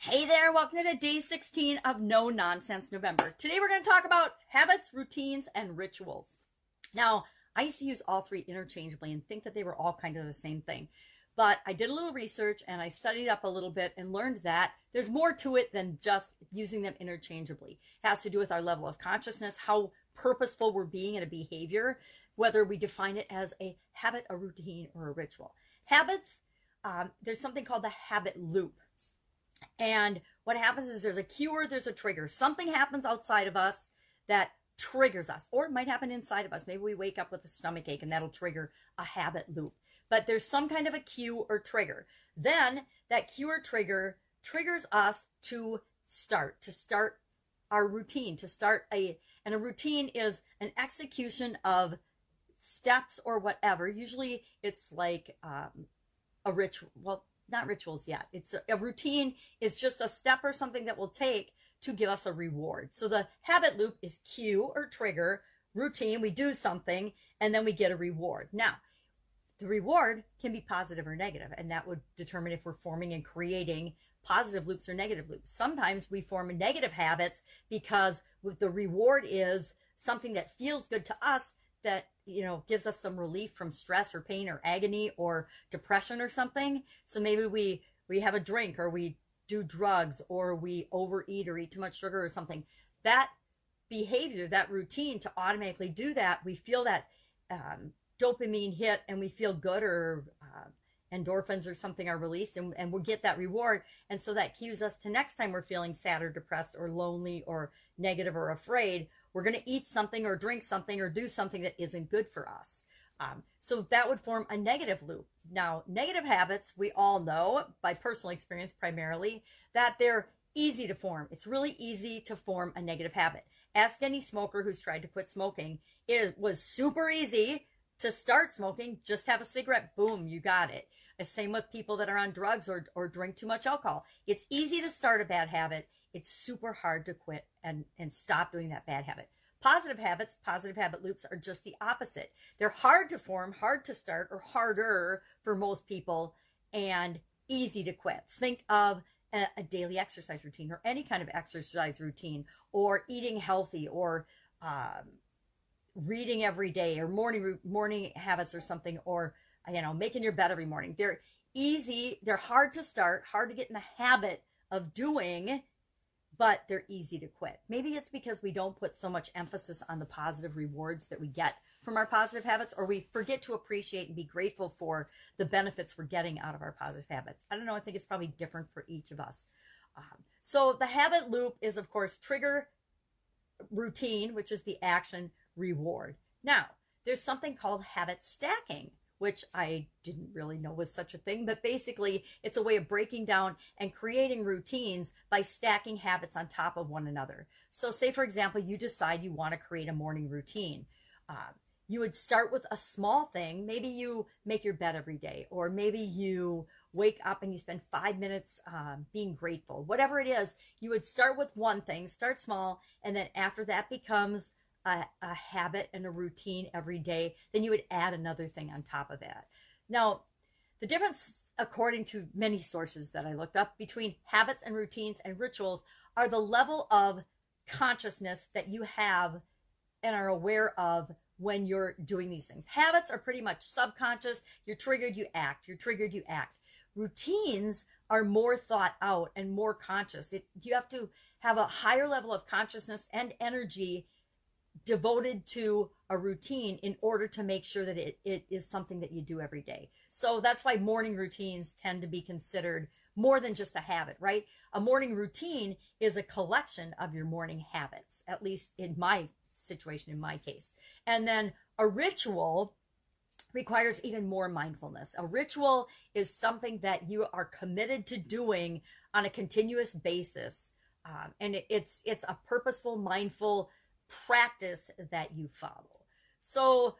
Hey there, welcome to day 16 of No Nonsense November. Today we're going to talk about habits, routines, and rituals. Now, I used to use all three interchangeably and think that they were all kind of the same thing. But I did a little research and I studied up a little bit and learned that there's more to it than just using them interchangeably. It has to do with our level of consciousness, how purposeful we're being in a behavior, whether we define it as a habit, a routine, or a ritual. Habits, um, there's something called the habit loop. And what happens is there's a cue or there's a trigger. Something happens outside of us that triggers us, or it might happen inside of us. Maybe we wake up with a stomach ache and that'll trigger a habit loop. But there's some kind of a cue or trigger. Then that cue or trigger triggers us to start, to start our routine, to start a, and a routine is an execution of steps or whatever. Usually it's like um, a ritual. Well, not rituals yet. It's a, a routine is just a step or something that we'll take to give us a reward. So the habit loop is cue or trigger, routine, we do something and then we get a reward. Now, the reward can be positive or negative, and that would determine if we're forming and creating positive loops or negative loops. Sometimes we form negative habits because the reward is something that feels good to us that you know gives us some relief from stress or pain or agony or depression or something. So maybe we we have a drink or we do drugs or we overeat or eat too much sugar or something. That behavior that routine to automatically do that we feel that um, dopamine hit and we feel good or uh, endorphins or something are released and, and we'll get that reward. And so that cues us to next time we're feeling sad or depressed or lonely or negative or afraid we're going to eat something or drink something or do something that isn't good for us. Um, so that would form a negative loop. Now, negative habits, we all know by personal experience primarily that they're easy to form. It's really easy to form a negative habit. Ask any smoker who's tried to quit smoking. It was super easy to start smoking. Just have a cigarette. Boom, you got it. The same with people that are on drugs or, or drink too much alcohol. It's easy to start a bad habit it's super hard to quit and, and stop doing that bad habit. Positive habits, positive habit loops are just the opposite. They're hard to form, hard to start, or harder for most people, and easy to quit. Think of a, a daily exercise routine or any kind of exercise routine, or eating healthy, or um, reading every day, or morning morning habits or something, or you know making your bed every morning. They're easy. They're hard to start, hard to get in the habit of doing but they're easy to quit. Maybe it's because we don't put so much emphasis on the positive rewards that we get from our positive habits, or we forget to appreciate and be grateful for the benefits we're getting out of our positive habits. I don't know. I think it's probably different for each of us. Um, so the habit loop is, of course, trigger routine, which is the action reward. Now, there's something called habit stacking which I didn't really know was such a thing. But basically, it's a way of breaking down and creating routines by stacking habits on top of one another. So, say, for example, you decide you want to create a morning routine. Um, you would start with a small thing. Maybe you make your bed every day, or maybe you wake up and you spend five minutes um, being grateful. Whatever it is, you would start with one thing, start small, and then after that becomes a, a habit and a routine every day, then you would add another thing on top of that. Now, the difference, according to many sources that I looked up, between habits and routines and rituals are the level of consciousness that you have and are aware of when you're doing these things. Habits are pretty much subconscious. You're triggered, you act. You're triggered, you act. Routines are more thought out and more conscious. It, you have to have a higher level of consciousness and energy devoted to a routine in order to make sure that it, it is something that you do every day. So that's why morning routines tend to be considered more than just a habit, right? A morning routine is a collection of your morning habits, at least in my situation, in my case. And then a ritual requires even more mindfulness. A ritual is something that you are committed to doing on a continuous basis. Um, and it, it's it's a purposeful, mindful practice that you follow. So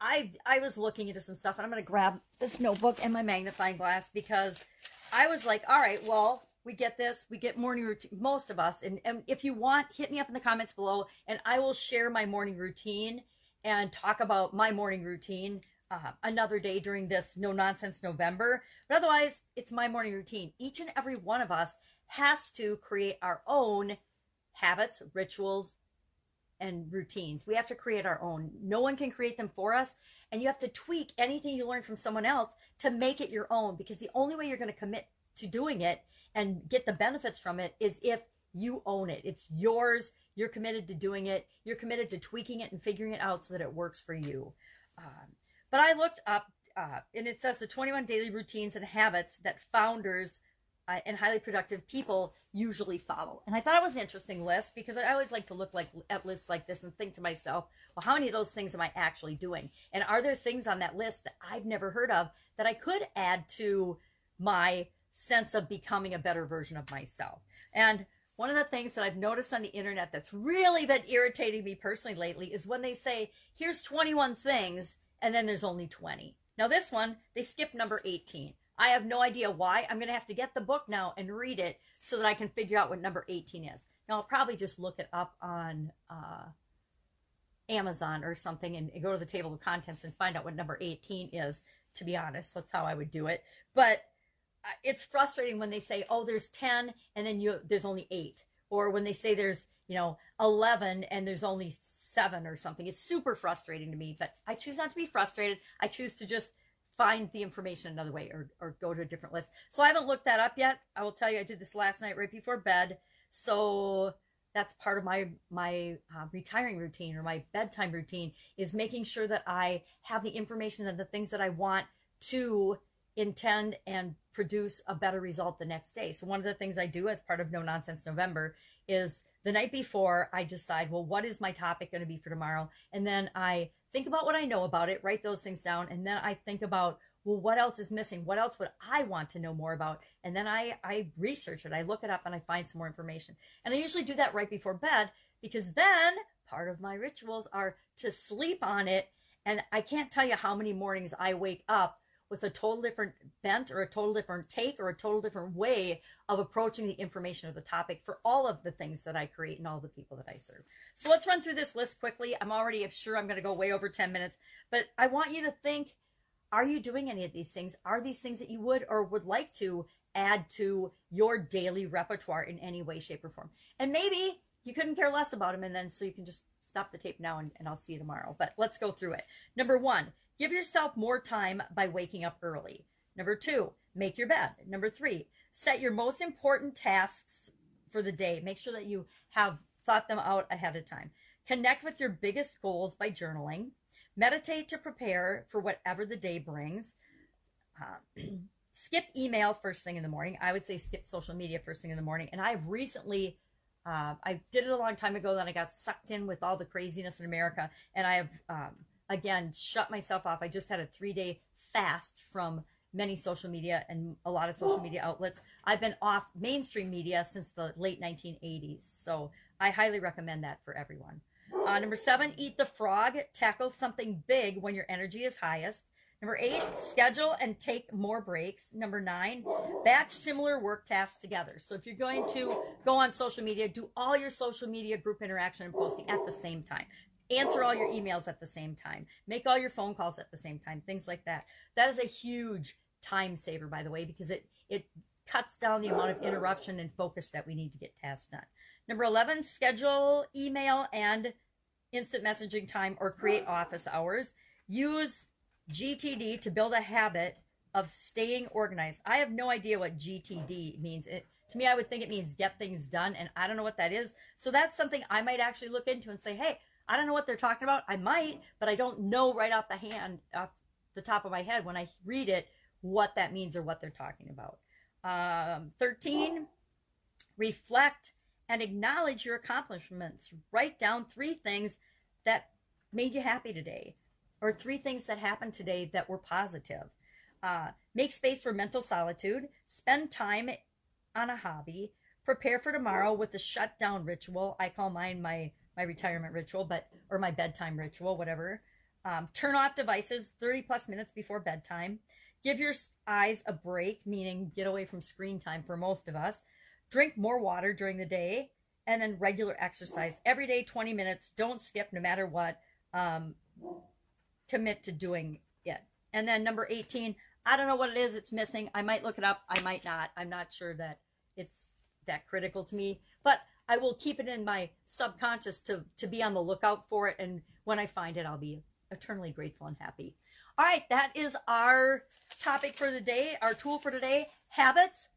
I I was looking into some stuff and I'm going to grab this notebook and my magnifying glass because I was like, all right, well, we get this, we get morning routine, most of us. And, and if you want, hit me up in the comments below and I will share my morning routine and talk about my morning routine uh, another day during this no nonsense November. But otherwise, it's my morning routine. Each and every one of us has to create our own habits, rituals, and routines. We have to create our own. No one can create them for us. And you have to tweak anything you learn from someone else to make it your own because the only way you're going to commit to doing it and get the benefits from it is if you own it. It's yours. You're committed to doing it. You're committed to tweaking it and figuring it out so that it works for you. Um, but I looked up, uh, and it says the 21 daily routines and habits that founders uh, and highly productive people usually follow. And I thought it was an interesting list because I always like to look like at lists like this and think to myself, well, how many of those things am I actually doing? And are there things on that list that I've never heard of that I could add to my sense of becoming a better version of myself? And one of the things that I've noticed on the internet that's really been irritating me personally lately is when they say, here's 21 things, and then there's only 20. Now, this one, they skip number 18. I have no idea why. I'm going to have to get the book now and read it so that I can figure out what number 18 is. Now, I'll probably just look it up on uh, Amazon or something and go to the table of contents and find out what number 18 is, to be honest. That's how I would do it. But uh, it's frustrating when they say, oh, there's 10 and then you there's only eight. Or when they say there's, you know, 11 and there's only seven or something. It's super frustrating to me, but I choose not to be frustrated. I choose to just find the information another way or, or go to a different list. So I haven't looked that up yet. I will tell you, I did this last night right before bed. So that's part of my my uh, retiring routine or my bedtime routine is making sure that I have the information and the things that I want to intend and produce a better result the next day. So one of the things I do as part of No Nonsense November is the night before I decide, well, what is my topic going to be for tomorrow? And then I think about what I know about it, write those things down, and then I think about, well, what else is missing? What else would I want to know more about? And then I, I research it, I look it up, and I find some more information. And I usually do that right before bed because then part of my rituals are to sleep on it. And I can't tell you how many mornings I wake up with a total different bent or a total different take or a total different way of approaching the information of the topic for all of the things that I create and all the people that I serve. So let's run through this list quickly. I'm already sure I'm going to go way over 10 minutes, but I want you to think, are you doing any of these things? Are these things that you would or would like to add to your daily repertoire in any way, shape, or form? And maybe you couldn't care less about them and then so you can just stop the tape now and, and I'll see you tomorrow. But let's go through it. Number one, Give yourself more time by waking up early. Number two, make your bed. Number three, set your most important tasks for the day. Make sure that you have thought them out ahead of time. Connect with your biggest goals by journaling. Meditate to prepare for whatever the day brings. Uh, skip email first thing in the morning. I would say skip social media first thing in the morning. And I've recently, uh, I did it a long time ago, then I got sucked in with all the craziness in America. And I have um, again, shut myself off. I just had a three day fast from many social media and a lot of social media outlets. I've been off mainstream media since the late 1980s. So I highly recommend that for everyone. Uh, number seven, eat the frog. Tackle something big when your energy is highest. Number eight, schedule and take more breaks. Number nine, batch similar work tasks together. So if you're going to go on social media, do all your social media group interaction and posting at the same time answer all your emails at the same time, make all your phone calls at the same time, things like that. That is a huge time saver, by the way, because it, it cuts down the amount of interruption and focus that we need to get tasks done. Number 11, schedule email and instant messaging time or create office hours. Use GTD to build a habit of staying organized. I have no idea what GTD means. It, to me, I would think it means get things done, and I don't know what that is. So that's something I might actually look into and say, hey, I don't know what they're talking about. I might, but I don't know right off the hand, off the top of my head when I read it, what that means or what they're talking about. Um, 13, reflect and acknowledge your accomplishments. Write down three things that made you happy today or three things that happened today that were positive. Uh, make space for mental solitude. Spend time on a hobby. Prepare for tomorrow with a shutdown ritual. I call mine my my retirement ritual, but or my bedtime ritual, whatever. Um, turn off devices 30 plus minutes before bedtime. Give your eyes a break, meaning get away from screen time for most of us. Drink more water during the day, and then regular exercise every day, 20 minutes. Don't skip, no matter what. Um, commit to doing it. And then number 18, I don't know what it is it's missing. I might look it up. I might not. I'm not sure that it's that critical to me, but I will keep it in my subconscious to, to be on the lookout for it. And when I find it, I'll be eternally grateful and happy. All right, that is our topic for the day, our tool for today habits,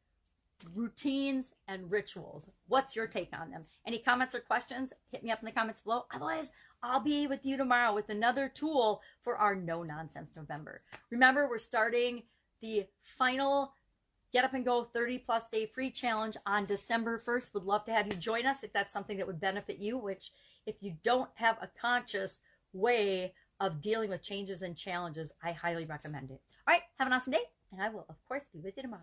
routines, and rituals. What's your take on them? Any comments or questions? Hit me up in the comments below. Otherwise, I'll be with you tomorrow with another tool for our No Nonsense November. Remember, we're starting the final Get Up and Go 30 plus day free challenge on December 1st. Would love to have you join us if that's something that would benefit you, which if you don't have a conscious way of dealing with changes and challenges, I highly recommend it. All right, have an awesome day, and I will, of course, be with you tomorrow.